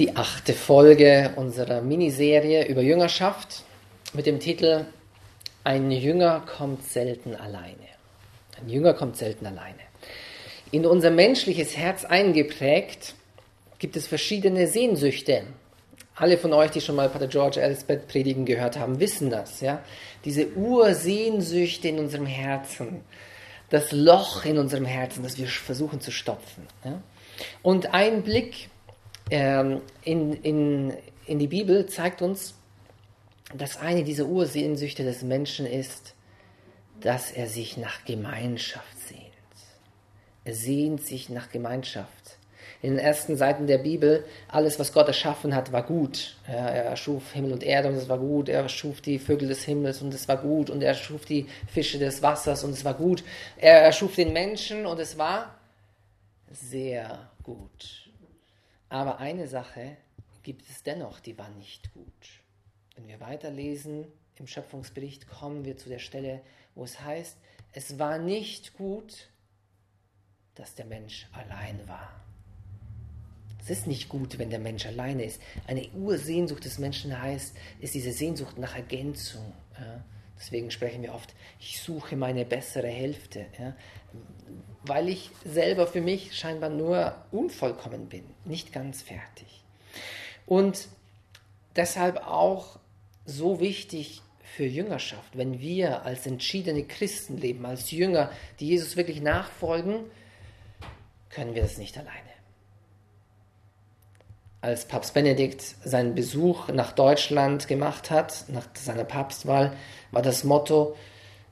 die achte Folge unserer Miniserie über Jüngerschaft mit dem Titel Ein Jünger kommt selten alleine. Ein Jünger kommt selten alleine. In unser menschliches Herz eingeprägt gibt es verschiedene Sehnsüchte. Alle von euch, die schon mal Pater George Elsbeth predigen gehört haben, wissen das. Ja? Diese Ursehnsüchte in unserem Herzen, das Loch in unserem Herzen, das wir versuchen zu stopfen. Ja? Und ein Blick ähm, in, in, in die Bibel zeigt uns, dass eine dieser Ursehnsüchte des Menschen ist, dass er sich nach Gemeinschaft sehnt. Er sehnt sich nach Gemeinschaft. In den ersten Seiten der Bibel, alles, was Gott erschaffen hat, war gut. Er erschuf Himmel und Erde und es war gut. Er erschuf die Vögel des Himmels und es war gut. Und er erschuf die Fische des Wassers und es war gut. Er erschuf den Menschen und es war sehr gut. Aber eine Sache gibt es dennoch, die war nicht gut. Wenn wir weiterlesen im Schöpfungsbericht, kommen wir zu der Stelle, wo es heißt, es war nicht gut, dass der Mensch allein war. Es ist nicht gut, wenn der Mensch alleine ist. Eine Ursehnsucht des Menschen heißt, ist diese Sehnsucht nach Ergänzung. Ja? Deswegen sprechen wir oft, ich suche meine bessere Hälfte. Ja? weil ich selber für mich scheinbar nur unvollkommen bin, nicht ganz fertig. Und deshalb auch so wichtig für Jüngerschaft, wenn wir als entschiedene Christen leben, als Jünger, die Jesus wirklich nachfolgen, können wir das nicht alleine. Als Papst Benedikt seinen Besuch nach Deutschland gemacht hat, nach seiner Papstwahl, war das Motto,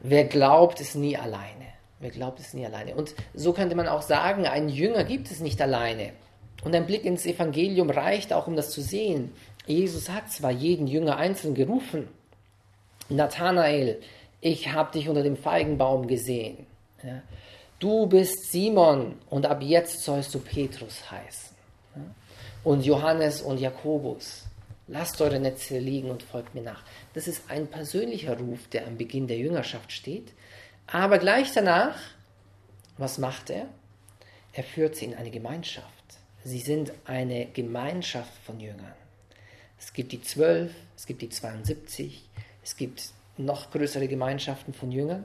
wer glaubt, ist nie alleine. Wer glaubt, ist nie alleine. Und so könnte man auch sagen, ein Jünger gibt es nicht alleine. Und ein Blick ins Evangelium reicht auch, um das zu sehen. Jesus hat zwar jeden Jünger einzeln gerufen. Nathanael, ich habe dich unter dem Feigenbaum gesehen. Ja. Du bist Simon und ab jetzt sollst du Petrus heißen. Ja. Und Johannes und Jakobus, lasst eure Netze liegen und folgt mir nach. Das ist ein persönlicher Ruf, der am Beginn der Jüngerschaft steht. Aber gleich danach, was macht er? Er führt sie in eine Gemeinschaft. Sie sind eine Gemeinschaft von Jüngern. Es gibt die zwölf, es gibt die 72, es gibt noch größere Gemeinschaften von Jüngern.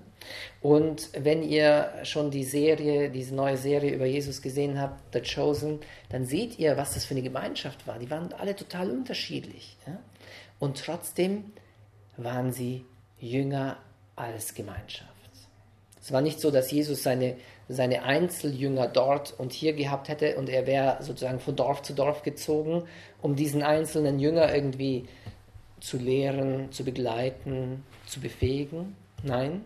Und wenn ihr schon die Serie, diese neue Serie über Jesus gesehen habt, The Chosen, dann seht ihr, was das für eine Gemeinschaft war. Die waren alle total unterschiedlich. Ja? Und trotzdem waren sie Jünger als Gemeinschaft. Es war nicht so, dass Jesus seine, seine Einzeljünger dort und hier gehabt hätte und er wäre sozusagen von Dorf zu Dorf gezogen, um diesen einzelnen Jünger irgendwie zu lehren, zu begleiten, zu befähigen. Nein,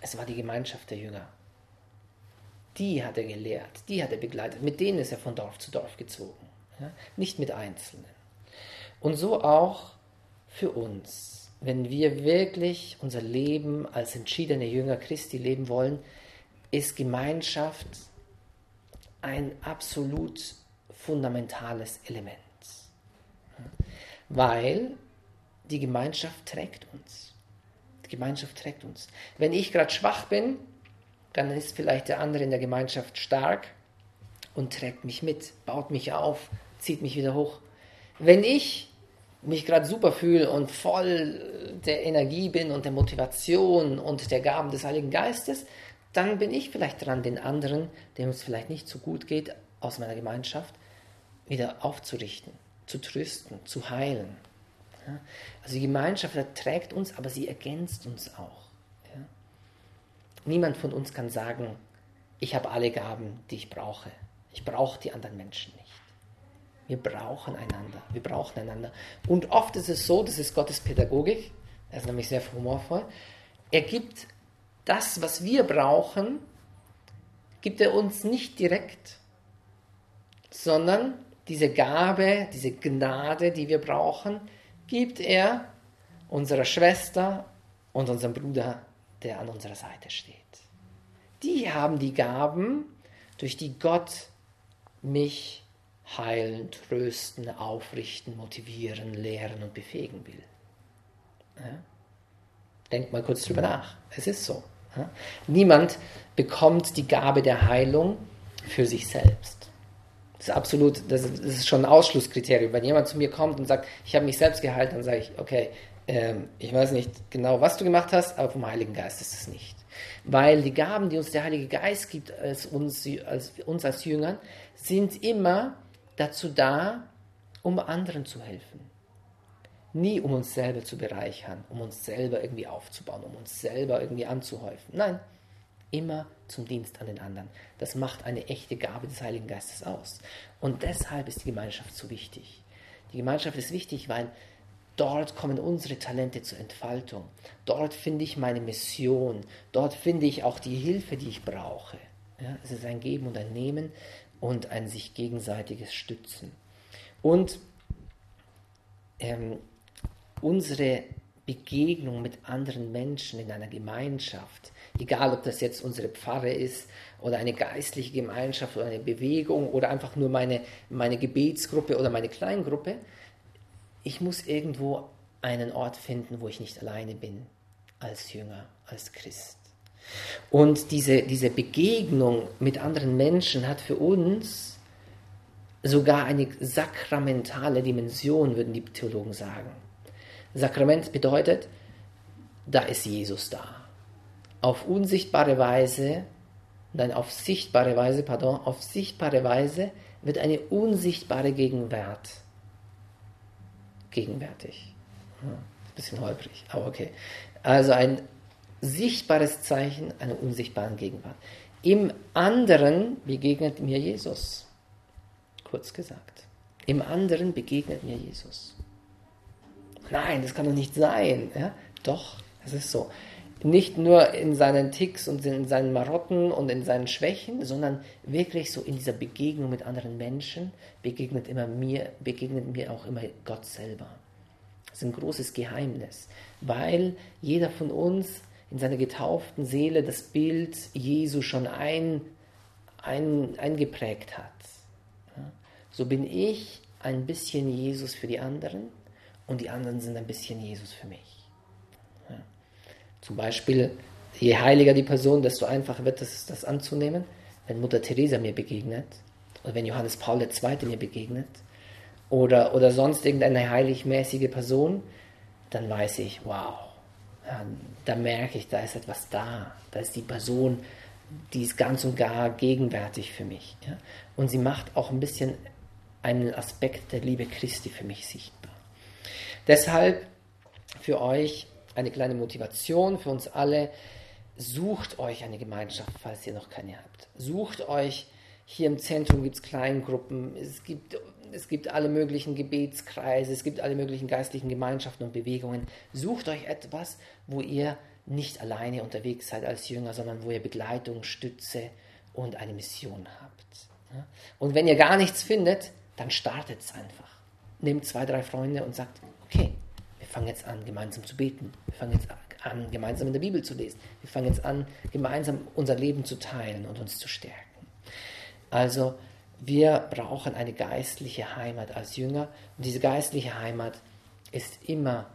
es war die Gemeinschaft der Jünger. Die hat er gelehrt, die hat er begleitet, mit denen ist er von Dorf zu Dorf gezogen, ja? nicht mit Einzelnen. Und so auch für uns wenn wir wirklich unser Leben als entschiedene Jünger Christi leben wollen, ist Gemeinschaft ein absolut fundamentales Element. Weil die Gemeinschaft trägt uns. Die Gemeinschaft trägt uns. Wenn ich gerade schwach bin, dann ist vielleicht der andere in der Gemeinschaft stark und trägt mich mit, baut mich auf, zieht mich wieder hoch. Wenn ich mich gerade super fühle und voll der Energie bin und der Motivation und der Gaben des Heiligen Geistes, dann bin ich vielleicht dran, den anderen, dem es vielleicht nicht so gut geht, aus meiner Gemeinschaft, wieder aufzurichten, zu trösten, zu heilen. Ja? Also die Gemeinschaft trägt uns, aber sie ergänzt uns auch. Ja? Niemand von uns kann sagen, ich habe alle Gaben, die ich brauche. Ich brauche die anderen Menschen nicht. Wir brauchen einander. Wir brauchen einander. Und oft ist es so, das ist Gottes Pädagogik, er ist nämlich sehr humorvoll, er gibt das, was wir brauchen, gibt er uns nicht direkt, sondern diese Gabe, diese Gnade, die wir brauchen, gibt er unserer Schwester und unserem Bruder, der an unserer Seite steht. Die haben die Gaben, durch die Gott mich heilen, trösten, aufrichten, motivieren, lehren und befähigen will. Ja? Denkt mal kurz drüber nach. Es ist so. Ja? Niemand bekommt die Gabe der Heilung für sich selbst. Das ist absolut, das ist, das ist schon ein Ausschlusskriterium. Wenn jemand zu mir kommt und sagt, ich habe mich selbst geheilt, dann sage ich, okay, ähm, ich weiß nicht genau, was du gemacht hast, aber vom Heiligen Geist ist es nicht. Weil die Gaben, die uns der Heilige Geist gibt, als uns als, uns als Jüngern, sind immer dazu da, um anderen zu helfen. Nie um uns selber zu bereichern, um uns selber irgendwie aufzubauen, um uns selber irgendwie anzuhäufen. Nein, immer zum Dienst an den anderen. Das macht eine echte Gabe des Heiligen Geistes aus. Und deshalb ist die Gemeinschaft so wichtig. Die Gemeinschaft ist wichtig, weil dort kommen unsere Talente zur Entfaltung. Dort finde ich meine Mission. Dort finde ich auch die Hilfe, die ich brauche. Ja, es ist ein Geben und ein Nehmen und ein sich gegenseitiges Stützen. Und ähm, unsere Begegnung mit anderen Menschen in einer Gemeinschaft, egal ob das jetzt unsere Pfarre ist oder eine geistliche Gemeinschaft oder eine Bewegung oder einfach nur meine, meine Gebetsgruppe oder meine Kleingruppe, ich muss irgendwo einen Ort finden, wo ich nicht alleine bin als Jünger, als Christ. Und diese, diese Begegnung mit anderen Menschen hat für uns sogar eine sakramentale Dimension, würden die Theologen sagen. Sakrament bedeutet, da ist Jesus da. Auf unsichtbare Weise, nein, auf sichtbare Weise, pardon, auf sichtbare Weise wird eine unsichtbare Gegenwart gegenwärtig. Ein bisschen holprig, aber okay. Also ein sichtbares Zeichen einer unsichtbaren Gegenwart. Im anderen begegnet mir Jesus. Kurz gesagt. Im anderen begegnet mir Jesus. Nein, das kann doch nicht sein. Ja? Doch, es ist so. Nicht nur in seinen Ticks und in seinen Marotten und in seinen Schwächen, sondern wirklich so in dieser Begegnung mit anderen Menschen begegnet immer mir, begegnet mir auch immer Gott selber. Das ist ein großes Geheimnis, weil jeder von uns in seiner getauften Seele das Bild Jesu schon ein, ein, eingeprägt hat. So bin ich ein bisschen Jesus für die anderen und die anderen sind ein bisschen Jesus für mich. Zum Beispiel, je heiliger die Person, desto einfacher wird es, das anzunehmen. Wenn Mutter Teresa mir begegnet oder wenn Johannes Paul II. mir begegnet oder, oder sonst irgendeine heiligmäßige Person, dann weiß ich, wow, ja, da merke ich, da ist etwas da. Da ist die Person, die ist ganz und gar gegenwärtig für mich. Ja? Und sie macht auch ein bisschen einen Aspekt der Liebe Christi für mich sichtbar. Deshalb für euch eine kleine Motivation, für uns alle, sucht euch eine Gemeinschaft, falls ihr noch keine habt. Sucht euch, hier im Zentrum gibt es Kleingruppen, es gibt, es gibt alle möglichen Gebetskreise, es gibt alle möglichen geistlichen Gemeinschaften und Bewegungen. Sucht euch etwas, wo ihr nicht alleine unterwegs seid als Jünger, sondern wo ihr Begleitung, Stütze und eine Mission habt. Und wenn ihr gar nichts findet, dann startet es einfach. Nehmt zwei, drei Freunde und sagt, fangen jetzt an, gemeinsam zu beten. Wir fangen jetzt an, gemeinsam in der Bibel zu lesen. Wir fangen jetzt an, gemeinsam unser Leben zu teilen und uns zu stärken. Also, wir brauchen eine geistliche Heimat als Jünger. Und diese geistliche Heimat ist immer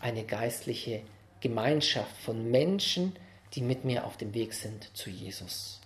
eine geistliche Gemeinschaft von Menschen, die mit mir auf dem Weg sind zu Jesus.